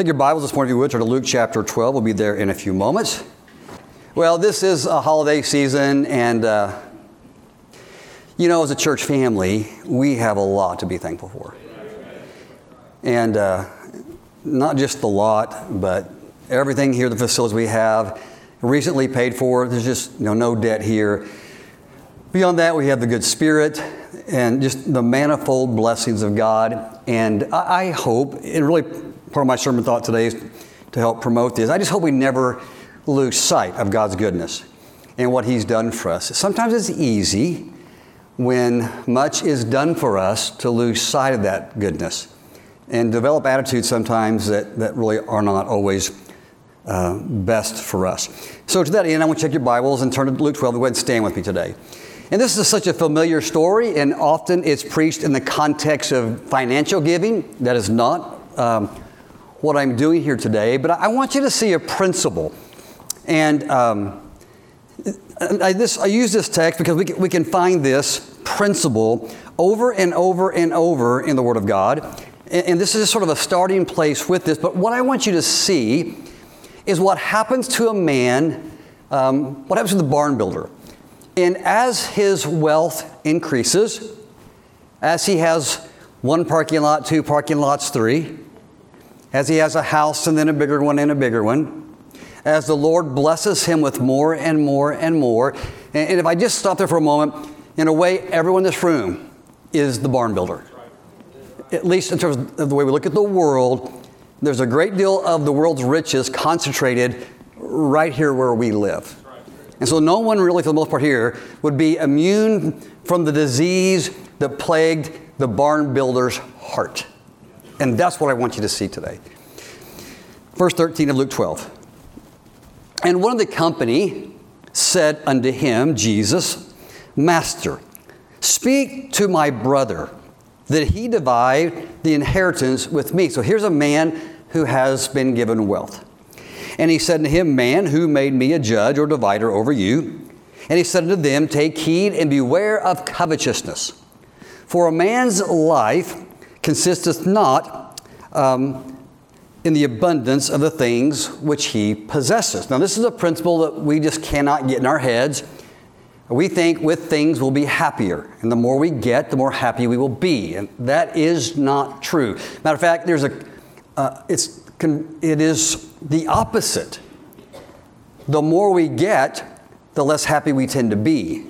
Take your Bibles this morning, if you would, turn to Luke chapter 12. We'll be there in a few moments. Well, this is a holiday season, and uh, you know, as a church family, we have a lot to be thankful for. And uh, not just the lot, but everything here, the facilities we have, recently paid for. There's just you know, no debt here. Beyond that, we have the good spirit and just the manifold blessings of God. And I, I hope, and really part of my sermon thought today is to help promote this. I just hope we never lose sight of God's goodness and what He's done for us. Sometimes it's easy when much is done for us to lose sight of that goodness and develop attitudes sometimes that, that really are not always uh, best for us. So, to that end, I want to check your Bibles and turn to Luke 12. Go ahead and stand with me today. And this is such a familiar story, and often it's preached in the context of financial giving. That is not um, what I'm doing here today, but I want you to see a principle. And um, I, this, I, use this text because we can, we can find this principle over and over and over in the Word of God. And, and this is sort of a starting place with this. But what I want you to see is what happens to a man, um, what happens to the barn builder. And as his wealth increases, as he has one parking lot, two parking lots, three, as he has a house and then a bigger one and a bigger one, as the Lord blesses him with more and more and more. And if I just stop there for a moment, in a way, everyone in this room is the barn builder. At least in terms of the way we look at the world, there's a great deal of the world's riches concentrated right here where we live. And so, no one really, for the most part, here would be immune from the disease that plagued the barn builder's heart. And that's what I want you to see today. Verse 13 of Luke 12. And one of the company said unto him, Jesus, Master, speak to my brother that he divide the inheritance with me. So here's a man who has been given wealth. And he said to him, Man, who made me a judge or divider over you? And he said unto them, Take heed and beware of covetousness. For a man's life consisteth not um, in the abundance of the things which he possesses. Now, this is a principle that we just cannot get in our heads. We think with things we'll be happier, and the more we get, the more happy we will be. And that is not true. Matter of fact, there's a, uh, it's, it is the opposite. The more we get, the less happy we tend to be.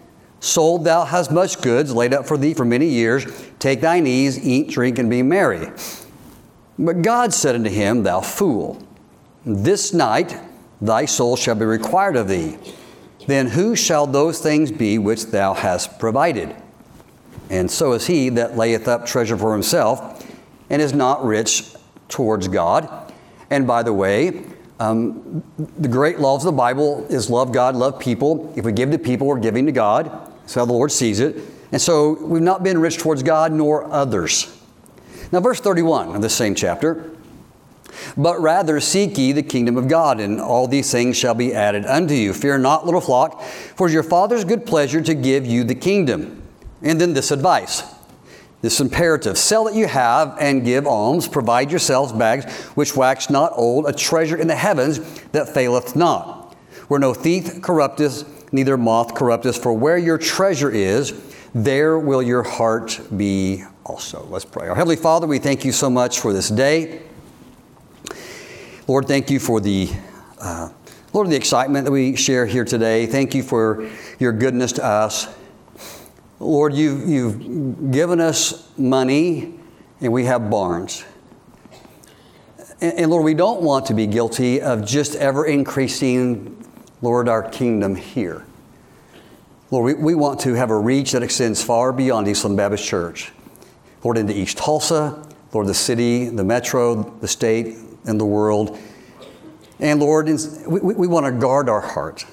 Soul, thou hast much goods laid up for thee for many years. Take thine ease, eat, drink, and be merry. But God said unto him, Thou fool, this night thy soul shall be required of thee. Then who shall those things be which thou hast provided? And so is he that layeth up treasure for himself and is not rich towards God. And by the way, um, the great laws of the Bible is love God, love people. If we give to people, we're giving to God. How the Lord sees it. And so we've not been rich towards God nor others. Now, verse 31 of the same chapter. But rather seek ye the kingdom of God, and all these things shall be added unto you. Fear not, little flock, for it is your Father's good pleasure to give you the kingdom. And then this advice, this imperative sell that you have and give alms, provide yourselves bags which wax not old, a treasure in the heavens that faileth not, where no thief corrupteth, neither moth corrupteth, for where your treasure is, there will your heart be also. Let's pray. Our Heavenly Father, we thank you so much for this day. Lord, thank you for the uh, Lord, the excitement that we share here today. Thank you for your goodness to us. Lord, you've, you've given us money and we have barns. And, and Lord, we don't want to be guilty of just ever increasing, Lord, our kingdom here. Lord, we, we want to have a reach that extends far beyond Eastland Baptist Church. Lord, into East Tulsa, Lord, the city, the metro, the state, and the world. And Lord, we, we want to guard our heart.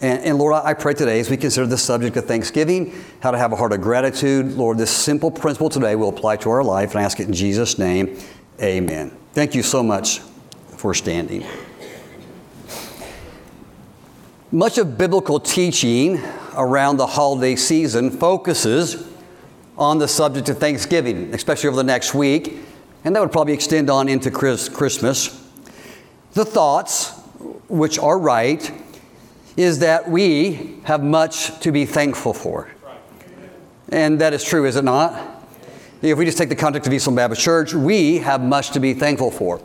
And, and, Lord, I pray today as we consider the subject of Thanksgiving, how to have a heart of gratitude. Lord, this simple principle today will apply to our life, and I ask it in Jesus' name. Amen. Thank you so much for standing. Much of biblical teaching around the holiday season focuses on the subject of Thanksgiving, especially over the next week, and that would probably extend on into Christmas. The thoughts, which are right, is that we have much to be thankful for. And that is true, is it not? If we just take the context of Eastland Baptist Church, we have much to be thankful for.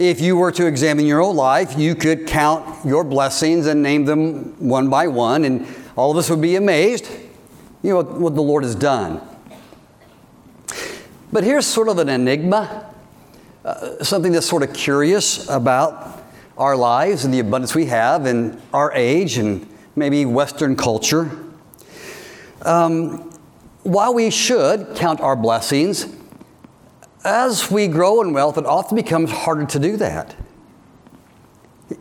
If you were to examine your own life, you could count your blessings and name them one by one, and all of us would be amazed, you know, what the Lord has done. But here's sort of an enigma, uh, something that's sort of curious about our lives and the abundance we have in our age and maybe Western culture. Um, while we should count our blessings, as we grow in wealth, it often becomes harder to do that.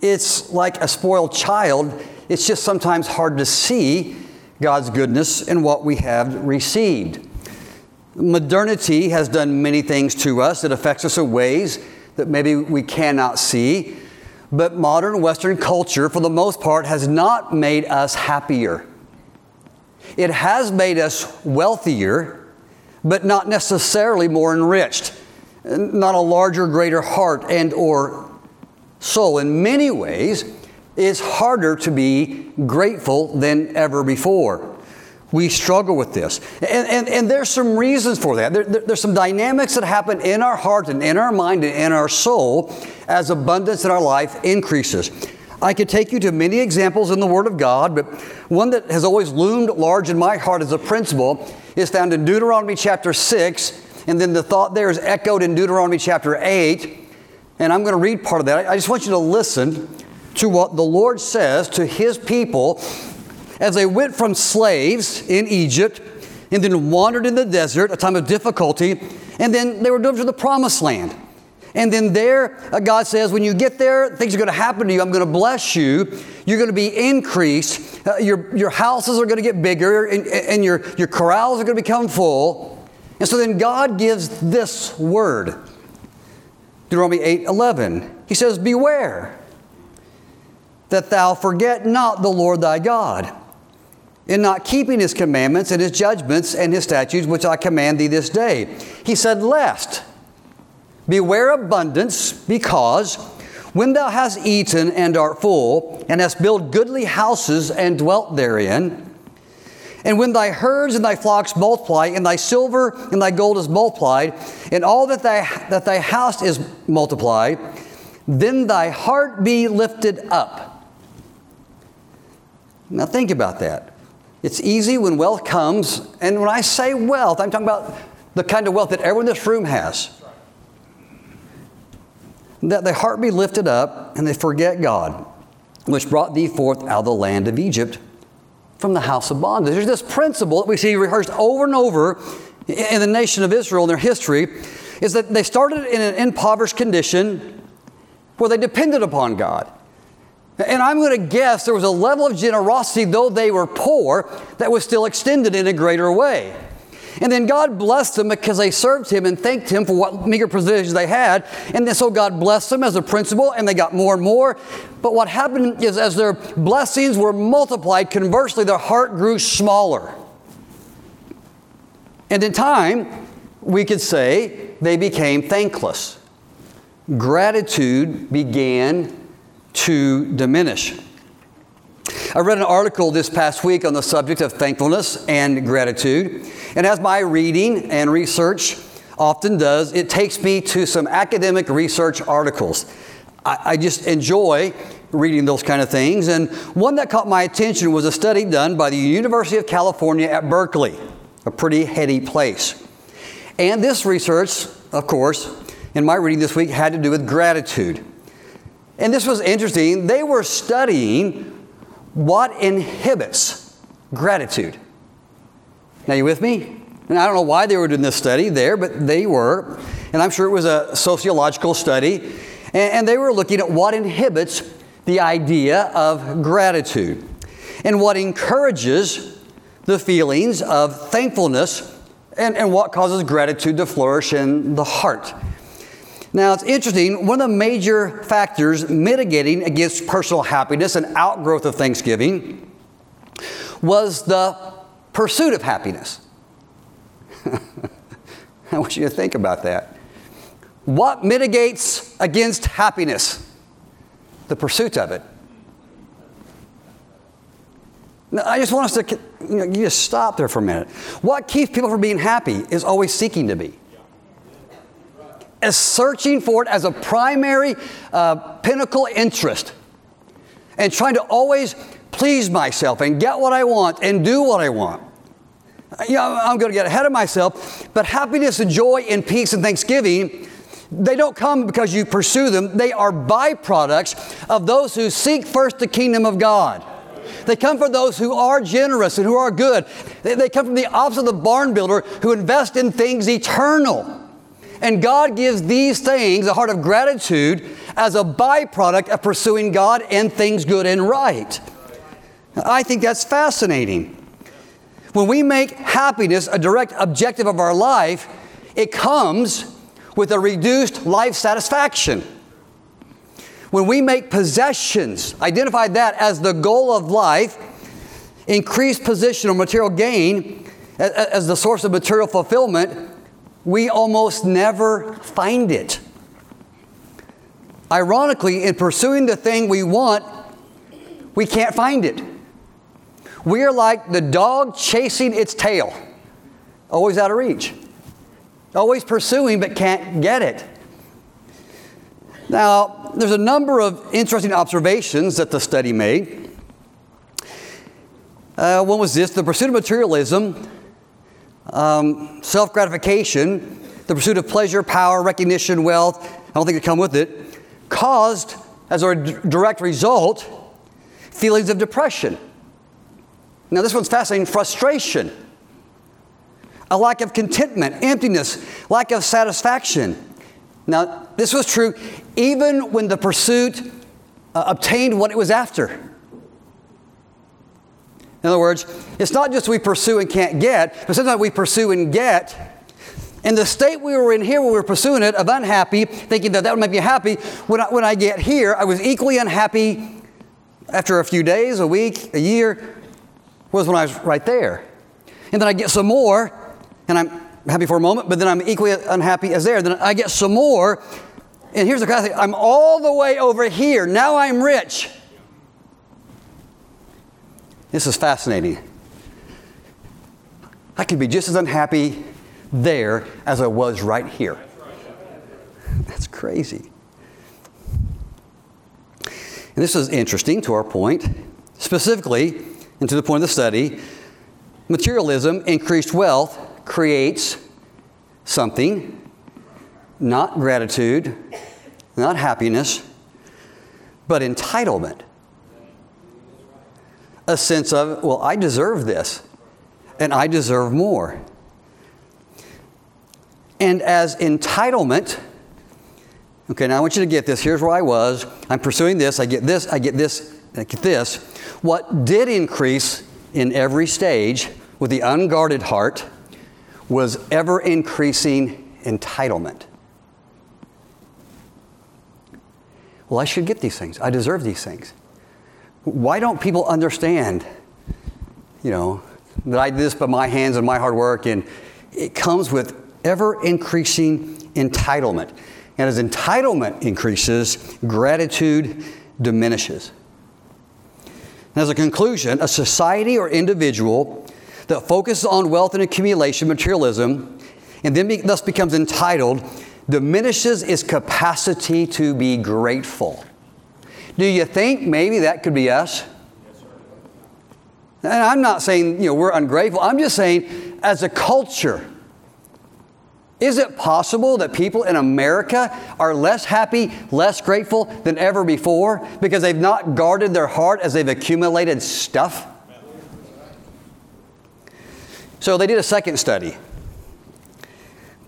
It's like a spoiled child, it's just sometimes hard to see God's goodness in what we have received. Modernity has done many things to us. It affects us in ways that maybe we cannot see. But modern Western culture, for the most part, has not made us happier. It has made us wealthier, but not necessarily more enriched. Not a larger, greater heart and or soul. In many ways, it's harder to be grateful than ever before. We struggle with this. And, and, and there's some reasons for that. There, there, there's some dynamics that happen in our heart and in our mind and in our soul as abundance in our life increases. I could take you to many examples in the Word of God, but one that has always loomed large in my heart as a principle is found in Deuteronomy chapter 6, and then the thought there is echoed in Deuteronomy chapter 8. And I'm going to read part of that. I just want you to listen to what the Lord says to His people as they went from slaves in Egypt and then wandered in the desert, a time of difficulty, and then they were delivered to the promised land. And then there, uh, God says, when you get there, things are going to happen to you. I'm going to bless you. You're going to be increased. Uh, your, your houses are going to get bigger, and, and your, your corrals are going to become full. And so then God gives this word Deuteronomy 8 11. He says, Beware that thou forget not the Lord thy God in not keeping his commandments and his judgments and his statutes, which I command thee this day. He said, Lest, beware abundance, because when thou hast eaten and art full, and hast built goodly houses and dwelt therein, and when thy herds and thy flocks multiply, and thy silver and thy gold is multiplied, and all that thy, that thy house is multiplied, then thy heart be lifted up. Now think about that. It's easy when wealth comes, and when I say wealth, I'm talking about the kind of wealth that everyone in this room has. That their heart be lifted up and they forget God, which brought thee forth out of the land of Egypt from the house of bondage. There's this principle that we see rehearsed over and over in the nation of Israel in their history is that they started in an impoverished condition where they depended upon God. And I'm going to guess there was a level of generosity, though they were poor, that was still extended in a greater way. And then God blessed them because they served Him and thanked Him for what meager provisions they had. And then so God blessed them as a principle, and they got more and more. But what happened is, as their blessings were multiplied, conversely, their heart grew smaller. And in time, we could say they became thankless. Gratitude began to diminish. I read an article this past week on the subject of thankfulness and gratitude. And as my reading and research often does, it takes me to some academic research articles. I, I just enjoy reading those kind of things. And one that caught my attention was a study done by the University of California at Berkeley, a pretty heady place. And this research, of course, in my reading this week had to do with gratitude. And this was interesting. They were studying what inhibits gratitude. Now, you with me? And I don't know why they were doing this study there, but they were. And I'm sure it was a sociological study. And, they were looking at what inhibits the idea of gratitude and what encourages the feelings of thankfulness and, and what causes gratitude to flourish in the heart. Now, it's interesting, one of the major factors mitigating against personal happiness and outgrowth of Thanksgiving was the pursuit of happiness. I want you to think about that. What mitigates against happiness? The pursuit of it. Now, I just want us to you, know, you just stop there for a minute. What keeps people from being happy is always seeking to be. As searching for it as a primary uh, pinnacle interest and trying to always please myself and get what I want and do what I want. I'm going to get ahead of myself, but happiness and joy and peace and thanksgiving, they don't come because you pursue them. They are byproducts of those who seek first the kingdom of God. They come from those who are generous and who are good. They, they come from the opposite of the barn builder who invest in things eternal. And God gives these things a heart of gratitude as a byproduct of pursuing God and things good and right. I think that's fascinating. When we make happiness a direct objective of our life, it comes with a reduced life satisfaction. When we make possessions, identify that as the goal of life, increased position or material gain as the source of material fulfillment, we almost never find it. Ironically, in pursuing the thing we want, we can't find it. We are like the dog chasing its tail, always out of reach, always pursuing but can't get it. Now, there's a number of interesting observations that the study made. Uh, one was this the pursuit of materialism, um, self gratification, the pursuit of pleasure, power, recognition, wealth, I don't think it come with it, caused, as a direct result, feelings of depression. Now, this one's fascinating frustration, a lack of contentment, emptiness, lack of satisfaction. Now, this was true even when the pursuit uh, obtained what it was after. In other words, it's not just we pursue and can't get, but sometimes we pursue and get. In the state we were in here when we were pursuing it, of unhappy, thinking that that would make me happy, when I, when I get here, I was equally unhappy after a few days, a week, a year, was when I was right there. And then I get some more, and I'm happy for a moment, but then I'm equally unhappy as there. Then I get some more, and here's the of thing I'm all the way over here. Now I'm rich. This is fascinating. I could be just as unhappy there as I was right here. That's crazy. And this is interesting to our point. Specifically, and to the point of the study, materialism, increased wealth, creates something, not gratitude, not happiness, but entitlement. A sense of, well, I deserve this, and I deserve more. And as entitlement, okay, now I want you to get this. Here's where I was. I'm pursuing this. I get this. I get this. Get this. What did increase in every stage with the unguarded heart was ever increasing entitlement. Well, I should get these things. I deserve these things. Why don't people understand, you know, that I did this by my hands and my hard work? And it comes with ever increasing entitlement. And as entitlement increases, gratitude diminishes. As a conclusion, a society or individual that focuses on wealth and accumulation, materialism, and then be, thus becomes entitled, diminishes its capacity to be grateful. Do you think maybe that could be us? And I'm not saying you know we're ungrateful. I'm just saying as a culture, is it possible that people in America are less happy, less grateful than ever before because they've not guarded their heart as they've accumulated stuff? So they did a second study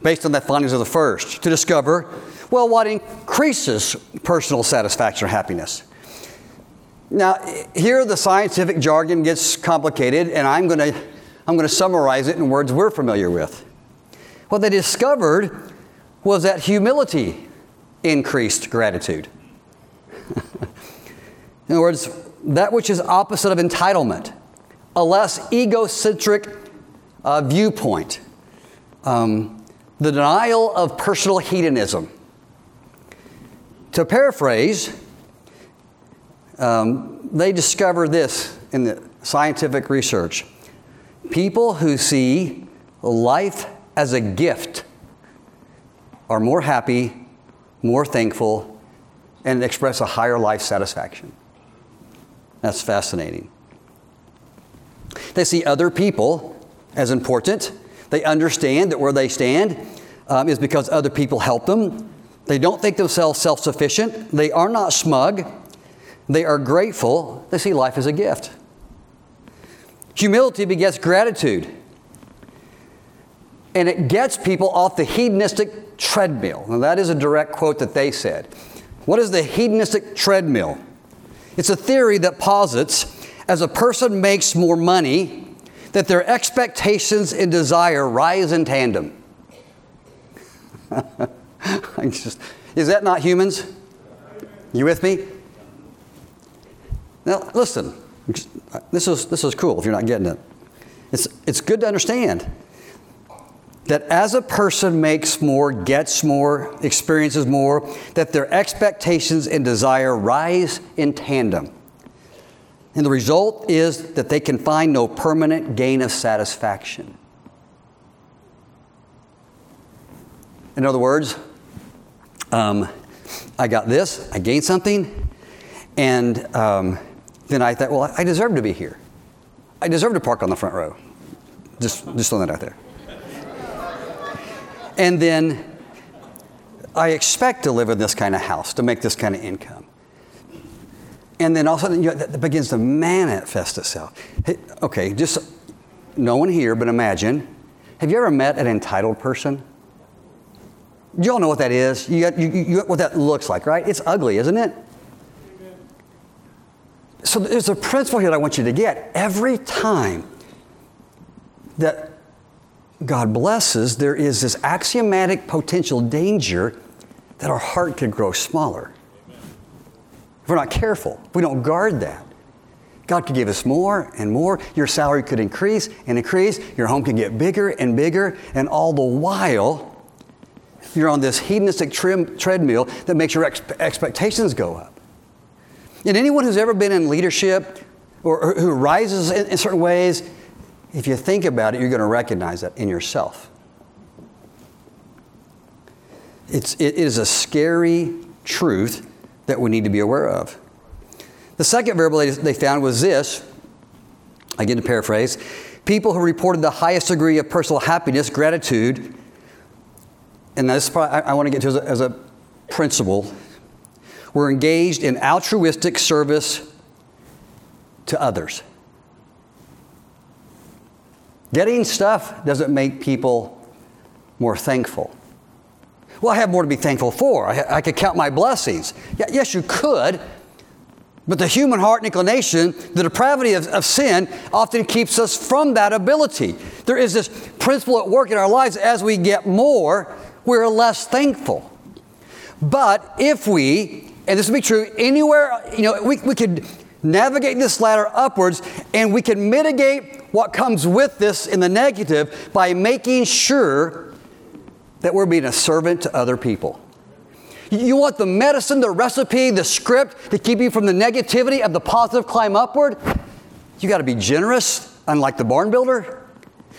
based on the findings of the first to discover Well, what increases personal satisfaction or happiness? Now, here the scientific jargon gets complicated, and I'm going to I'm going to summarize it in words we're familiar with. What they discovered was that humility increased gratitude. in other words, that which is opposite of entitlement, a less egocentric uh, viewpoint, um, the denial of personal hedonism. To paraphrase, um, they discover this in the scientific research. People who see life as a gift are more happy, more thankful, and express a higher life satisfaction. That's fascinating. They see other people as important. They understand that where they stand um, is because other people help them. They don't think themselves self sufficient. They are not smug. They are grateful. They see life as a gift. Humility begets gratitude. And it gets people off the hedonistic treadmill. Now, that is a direct quote that they said. What is the hedonistic treadmill? It's a theory that posits as a person makes more money, that their expectations and desire rise in tandem. just, is that not humans? You with me? Now, listen, this is, this is cool if you're not getting it. It's, it's good to understand that as a person makes more, gets more, experiences more, that their expectations and desire rise in tandem. And the result is that they can find no permanent gain of satisfaction. In other words, um, I got this, I gained something, and um, then I thought, well, I deserve to be here. I deserve to park on the front row. Just, just throwing that out there. And then I expect to live in this kind of house, to make this kind of income. And then all of a sudden, you know, that begins to manifest itself. Hey, okay, just no one here, but imagine. Have you ever met an entitled person? You all know what that is. You, got, you, you, what that looks like, right? It's ugly, isn't it? So there's a principle here that I want you to get. Every time that God blesses, there is this axiomatic potential danger that our heart could grow smaller. If we're not careful, if we don't guard that, God could give us more and more. Your salary could increase and increase. Your home could get bigger and bigger. And all the while, you're on this hedonistic trim, treadmill that makes your ex- expectations go up. And anyone who's ever been in leadership or, or who rises in, in certain ways, if you think about it, you're going to recognize that in yourself. It's, it is a scary truth that we need to be aware of. The second variable they, found was this again to paraphrase people who reported the highest degree of personal happiness, gratitude, and this probably, I, I want to get to as a, as a principle, were engaged in altruistic service to others. Getting stuff doesn't make people more thankful. Well, I have more to be thankful for. I, I could count my blessings. Yes, you could. But the human heart inclination, the depravity of, of sin, often keeps us from that ability. There is this principle at work in our lives as we get more, we're less thankful. But if we, and this would be true anywhere, you know, we, we could navigate this ladder upwards and we can mitigate what comes with this in the negative by making sure that we're being a servant to other people. You want the medicine, the recipe, the script to keep you from the negativity of the positive climb upward? You got to be generous, unlike the barn builder.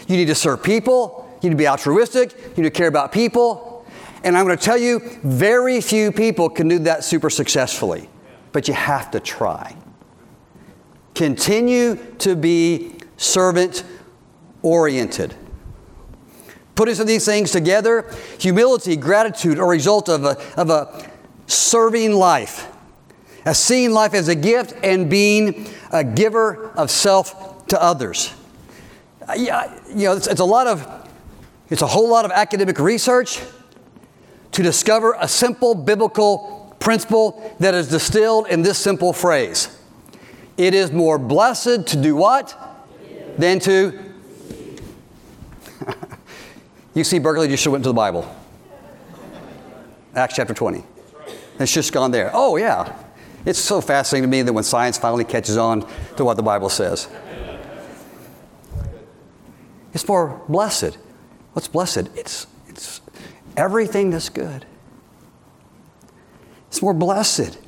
You need to serve people. You need to be altruistic. You need to care about people. And I'm going to tell you, very few people can do that super successfully, but you have to try. Continue to be servant oriented. Putting some of these things together, humility, gratitude a result of a, of a serving life, as seeing life as a gift and being a giver of self to others. Uh, yeah, you know, it's, it's a lot of, it's a whole lot of academic research, to discover a simple biblical principle that is distilled in this simple phrase. It is more blessed to do what? Than to. you see, Berkeley, have went to the Bible. Acts chapter 20. It's just gone there. Oh, yeah. It's so fascinating to me that when science finally catches on to what the Bible says. It's more blessed. What's blessed? It's, it's everything that's good. It's more blessed.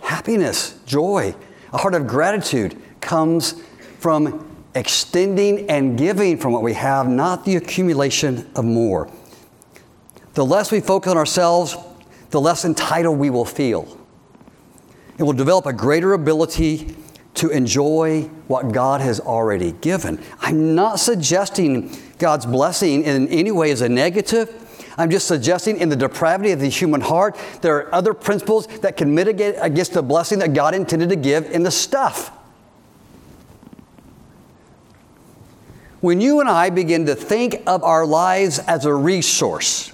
Happiness, joy, a heart of gratitude comes from extending and giving from what we have, not the accumulation of more. The less we focus on ourselves, the less entitled we will feel. It will develop a greater ability to enjoy what God has already given. I'm not suggesting God's blessing in any way is a negative. I'm just suggesting in the depravity of the human heart, there are other principles that can mitigate against the blessing that God intended to give in the stuff. When you and I begin to think of our lives as a resource,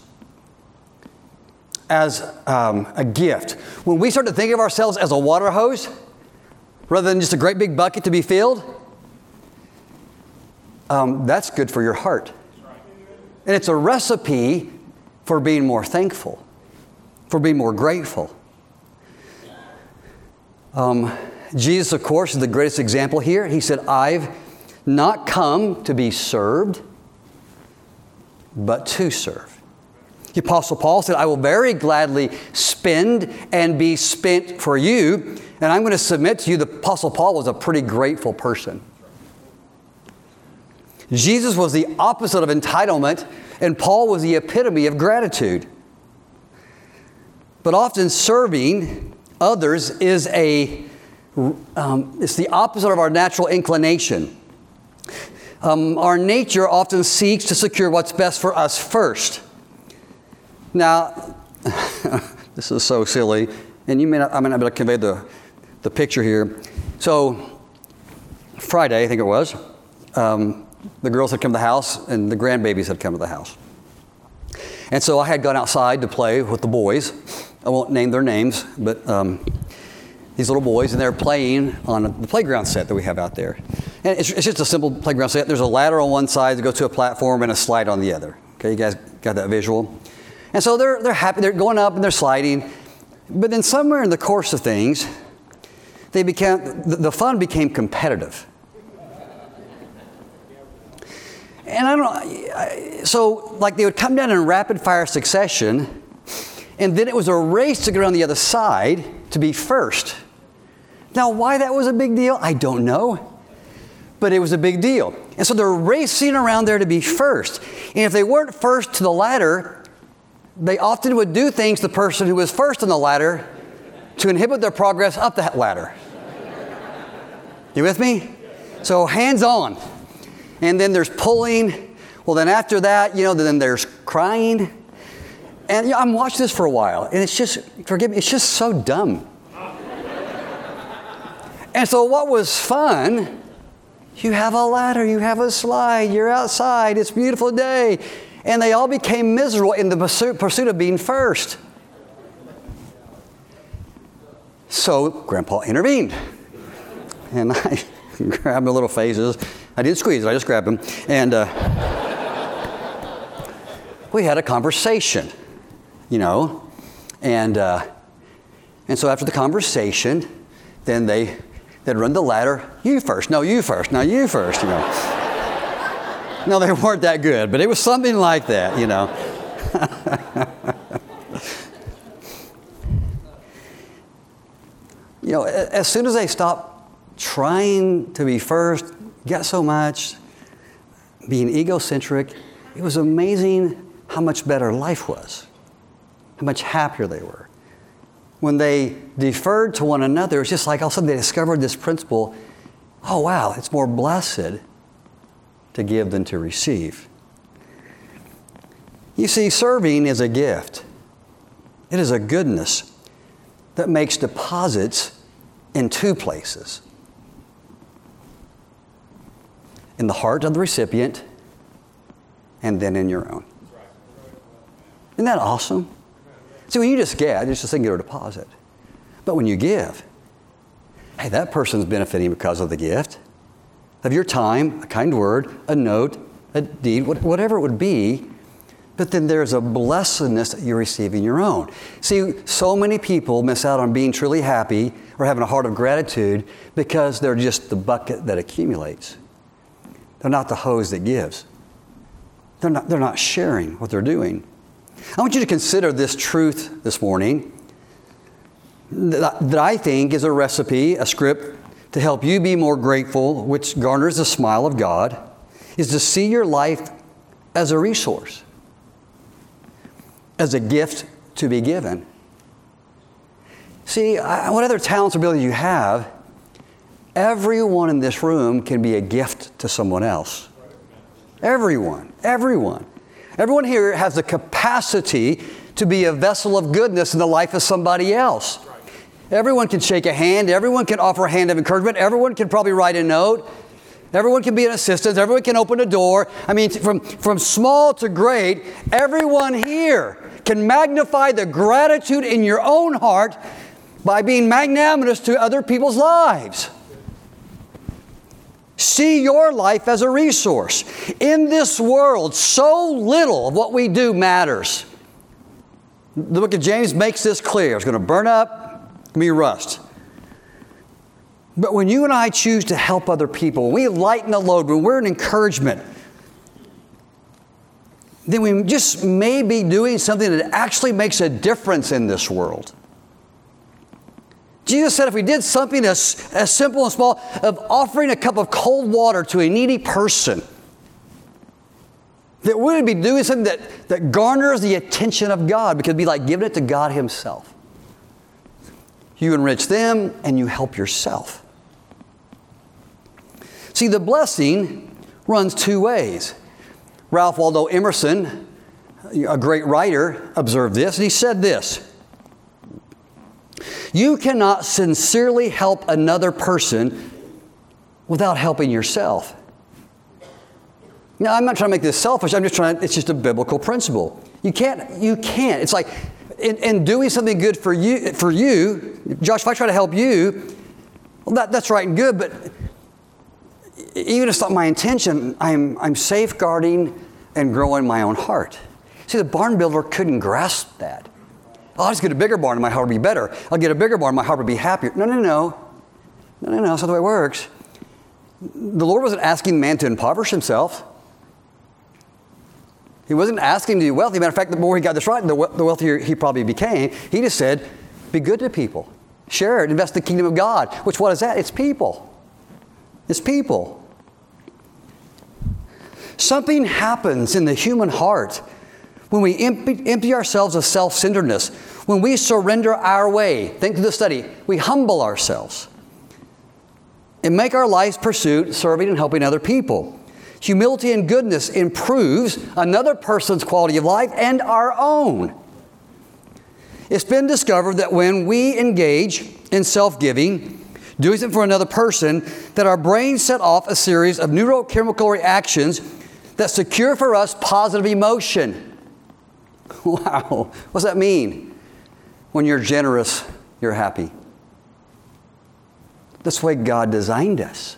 as um, a gift, when we start to think of ourselves as a water hose, rather than just a great big bucket to be filled, um, that's good for your heart. And it's a recipe for being more thankful, for being more grateful. Um, Jesus, of course, is the greatest example here. He said, I've not come to be served, but to serve. The Apostle Paul said, I will very gladly spend and be spent for you. And I'm going to submit to you, the Apostle Paul was a pretty grateful person. Jesus was the opposite of entitlement, and Paul was the epitome of gratitude. But often serving others is a um, it's the opposite of our natural inclination. Um, our nature often seeks to secure what's best for us first. Now, this is so silly, and you may not, I may not be able to convey the, the picture here. So, Friday, I think it was, um, the girls had come to the house and the grandbabies had come to the house. And so I had gone outside to play with the boys. I won't name their names, but um, these little boys, and they're playing on the playground set that we have out there. And it's, it's, just a simple playground set. There's a ladder on one side to go to a platform and a slide on the other. Okay, you guys got that visual? And so they're, they're happy, they're going up and they're sliding. But then somewhere in the course of things, they became, the, the fun became competitive. And I don't know, so like they would come down in rapid fire succession, and then it was a race to get around the other side to be first. Now, why that was a big deal, I don't know. But it was a big deal. And so they're racing around there to be first. And if they weren't first to the ladder, they often would do things to the person who was first on the ladder to inhibit their progress up that ladder. You with me? So hands on. And then there's pulling. Well, then after that, you know, then there's crying. And you know, I'm watching this for a while, and it's just, forgive me, it's just so dumb. and so, what was fun? You have a ladder, you have a slide, you're outside, it's a beautiful day. And they all became miserable in the pursuit, of being first. So, Grandpa intervened. And I grabbed the little phases I didn't squeeze it, I just grabbed him. And uh, we had a conversation, you know. And, uh, and so after the conversation, then they, they'd run the ladder. You first. No, you first. Now you first, you know. no, they weren't that good, but it was something like that, you know. you know, as soon as they stopped trying to be first, got so much, being egocentric. It was amazing how much better life was, how much happier they were. When they deferred to one another, it's just like all of a sudden they discovered this principle oh, wow, it's more blessed to give than to receive. You see, serving is a gift, it is a goodness that makes deposits in two places in the heart of the recipient and then in your own. Isn't that awesome? See, when you just get, it's just a singular deposit. But when you give, hey, that person's benefiting because of the gift of your time, a kind word, a note, a deed, whatever it would be. But then there's a blessedness that you're receiving your own. See, so many people miss out on being truly happy or having a heart of gratitude because they're just the bucket that accumulates. They're not the hose that gives. They're not, they're not sharing what they're doing. I want you to consider this truth this morning that, I think is a recipe, a script to help you be more grateful, which garners the smile of God, is to see your life as a resource as a gift to be given. See, what other talents or abilities you have, everyone in this room can be a gift to someone else. Everyone, everyone. Everyone here has the capacity to be a vessel of goodness in the life of somebody else. Everyone can shake a hand, everyone can offer a hand of encouragement, everyone can probably write a note. Everyone can be an assistant. Everyone can open a door. I mean, from, from small to great, everyone here can magnify the gratitude in your own heart by being magnanimous to other people's lives. See your life as a resource. In this world, so little of what we do matters. The book of James makes this clear. It's going to burn up, be rust. But when you and I choose to help other people, when we lighten the load, when we're an encouragement, then we just may be doing something that actually makes a difference in this world. Jesus said if we did something as, as simple and small of offering a cup of cold water to a needy person, that we would be doing something that, that garners the attention of God because it'd be like giving it to God Himself. You enrich them and you help yourself. See, the blessing runs two ways. Ralph Waldo Emerson, a great writer, observed this, and he said this You cannot sincerely help another person without helping yourself. Now, I'm not trying to make this selfish, I'm just trying, it's just a biblical principle. You can't, you can't. It's like in, in doing something good for you, for you, Josh, if I try to help you, well, that, that's right and good, but even if it's not my intention, I'm, I'm safeguarding and growing my own heart. See, the barn builder couldn't grasp that. Oh, I'll just get a bigger barn and my heart will be better. I'll get a bigger barn, my heart will be happier. No, no, no. No, no, no. That's not the way it works. The Lord wasn't asking man to impoverish himself. He wasn't asking to be wealthy. Matter of fact, the more he got this right, the, the wealthier he probably became. He just said, be good to people. Share it. Invest in the kingdom of God. Which, what is that? It's people. It's people. Something happens in the human heart when we empty, empty ourselves of self centeredness, when we surrender our way. Think of the study. We humble ourselves and make our life's pursuit serving and helping other people. Humility and goodness improves another person's quality of life and our own. It's been discovered that when we engage in self giving, doing something for another person, that our brains set off a series of neurochemical reactions that secure for us positive emotion. Wow, what's that mean? When you're generous, you're happy. That's the way God designed us.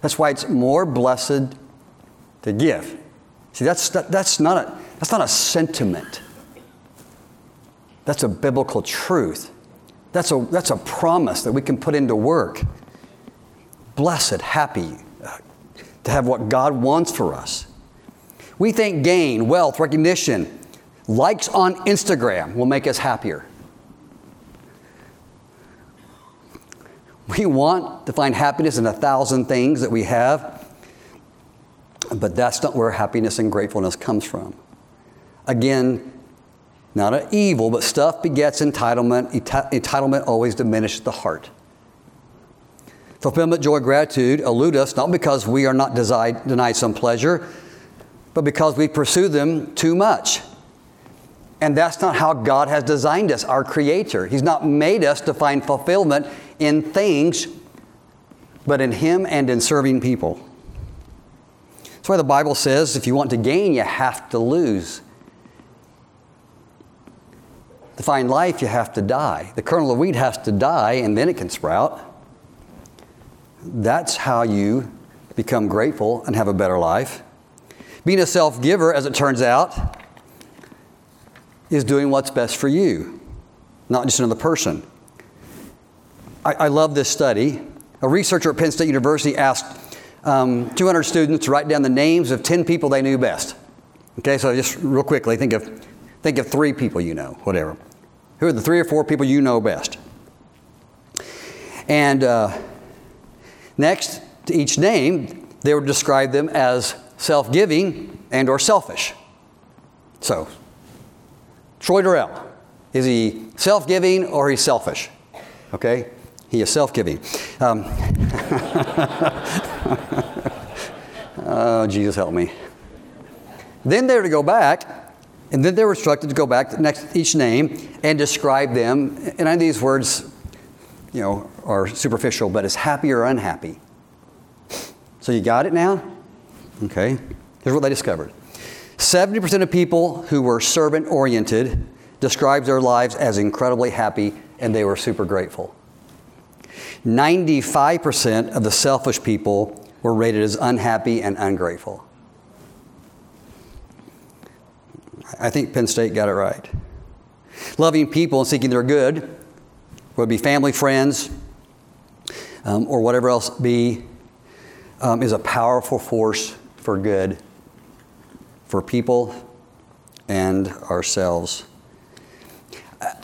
That's why it's more blessed to give. See, that's, that, that's, not a, that's not a sentiment. That's a biblical truth. That's a, that's a promise that we can put into work. Blessed, happy, uh, to have what God wants for us. We think gain, wealth, recognition, likes on Instagram will make us happier. We want to find happiness in a thousand things that we have, but that's not where happiness and gratefulness comes from. Again, not an evil, but stuff begets entitlement. Entitlement always diminishes the heart. Fulfillment, joy, gratitude elude us not because we are not denied some pleasure, but because we pursue them too much. And that's not how God has designed us, our Creator. He's not made us to find fulfillment in things, but in Him and in serving people. That's why the Bible says if you want to gain, you have to lose. to find life, you have to die. The kernel of wheat has to die, and then it can sprout. That's how you become grateful and have a better life. Being a self giver, as it turns out, is doing what's best for you, not just another person. I, I love this study. A researcher at Penn State University asked um, 200 students to write down the names of 10 people they knew best. Okay, so just real quickly, think of, think of three people you know, whatever. Who are the three or four people you know best? And uh, next to each name, they would describe them as self-giving and or selfish. So, Troy Durrell, is he self-giving or he's selfish? Okay, he is self-giving. Um, oh, Jesus help me. Then they were to go back, and then they were instructed to go back to next each name and describe them. And I know these words, you know, are superficial, but as happy or unhappy. So you got it now? Okay. Here's what they discovered 70% of people who were servant oriented described their lives as incredibly happy and they were super grateful. 95% of the selfish people were rated as unhappy and ungrateful. I think Penn State got it right. Loving people and seeking their good, whether it be family, friends, um, or whatever else be, um, is a powerful force for good for people and ourselves.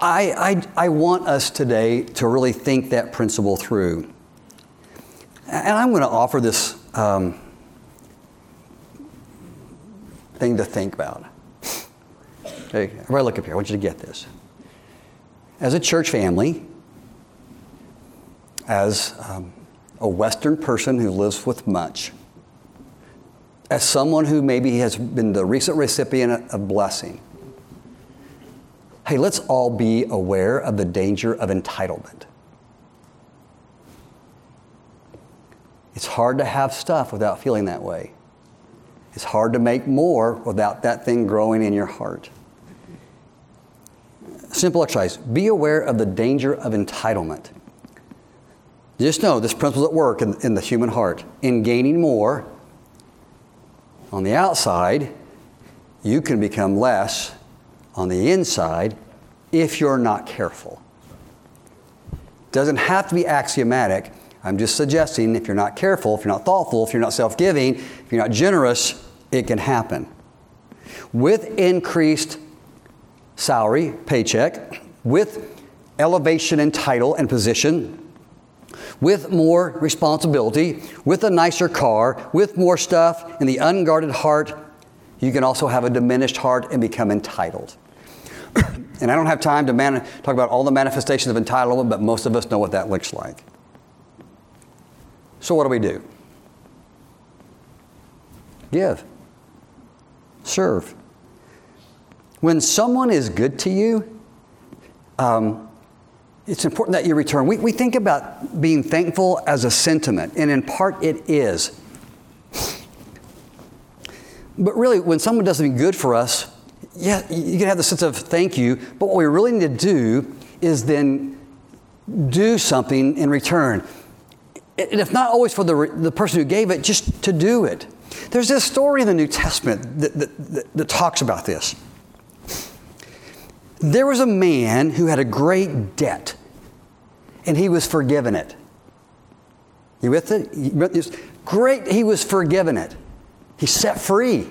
I, I, I want us today to really think that principle through. And I'm going to offer this um, thing to think about. Okay, everybody look up here. I want you to get this. As a church family, as um, a Western person who lives with much, as someone who maybe has been the recent recipient of blessing, hey, let's all be aware of the danger of entitlement. It's hard to have stuff without feeling that way. It's hard to make more without that thing growing in your heart. Simple exercise be aware of the danger of entitlement. Just know this principle at work in, in the human heart. In gaining more on the outside, you can become less on the inside if you're not careful. Doesn't have to be axiomatic. I'm just suggesting if you're not careful, if you're not thoughtful, if you're not self giving, if you're not generous, it can happen. With increased salary, paycheck, with elevation in title and position, with more responsibility, with a nicer car, with more stuff, in the unguarded heart, you can also have a diminished heart and become entitled. and I don't have time to man- talk about all the manifestations of entitlement, but most of us know what that looks like. So, what do we do? Give, serve. When someone is good to you, um, it's important that you return. We, we think about being thankful as a sentiment, and in part it is. But really, when someone does something good for us, yeah, you can have the sense of thank you, but what we really need to do is then do something in return. And if not always for the, the person who gave it, just to do it. There's this story in the New Testament that, that, that, that talks about this. There was a man who had a great debt, and he was forgiven it. You with it? Great, he was forgiven it. He's set free.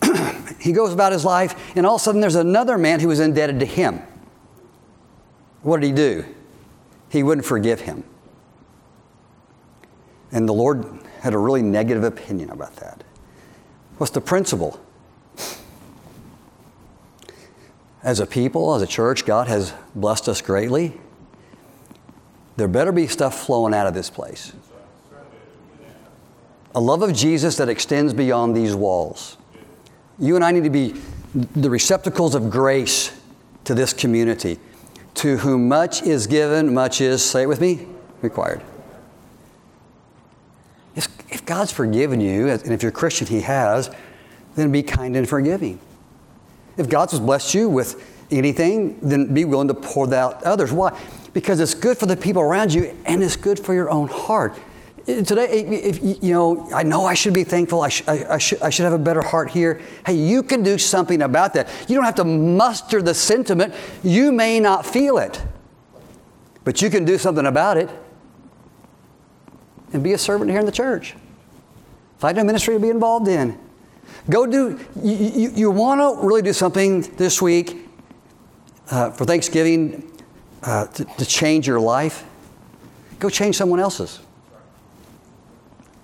he goes about his life, and all of a sudden there's another man who was indebted to him. What did he do? He wouldn't forgive him. And the Lord had a really negative opinion about that. What's the principle? As a people, as a church, God has blessed us greatly. There better be stuff flowing out of this place. A love of Jesus that extends beyond these walls. You and I need to be the receptacles of grace to this community. To whom much is given, much is, say it with me, required. If, God's forgiven you, and if you're a Christian, He has, then be kind and forgiving. If God's blessed you with anything, then be willing to pour that out others. Why? Because it's good for the people around you and it's good for your own heart. Today, if, you know, I know I should be thankful. I, sh- I, I, should, I should have a better heart here. Hey, you can do something about that. You don't have to muster the sentiment. You may not feel it, but you can do something about it and be a servant here in the church. Find a ministry to be involved in. Go do, you, you, you want to really do something this week uh, for Thanksgiving uh, to, to change your life. Go change someone else's.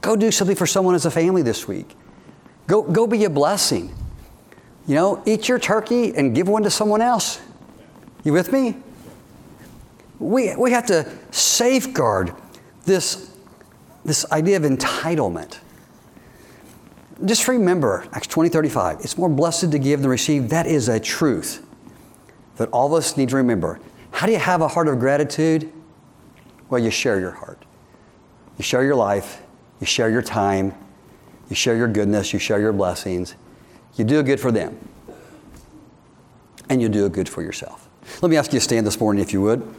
Go do something for someone as a family this week. Go, go be a blessing. You know, eat your turkey and give one to someone else. You with me? We, we have to safeguard this, this idea of entitlement. Just remember, Acts 20 35, it's more blessed to give than receive. That is a truth that all of us need to remember. How do you have a heart of gratitude? Well, you share your heart, you share your life, you share your time, you share your goodness, you share your blessings. You do good for them, and you do good for yourself. Let me ask you to stand this morning if you would.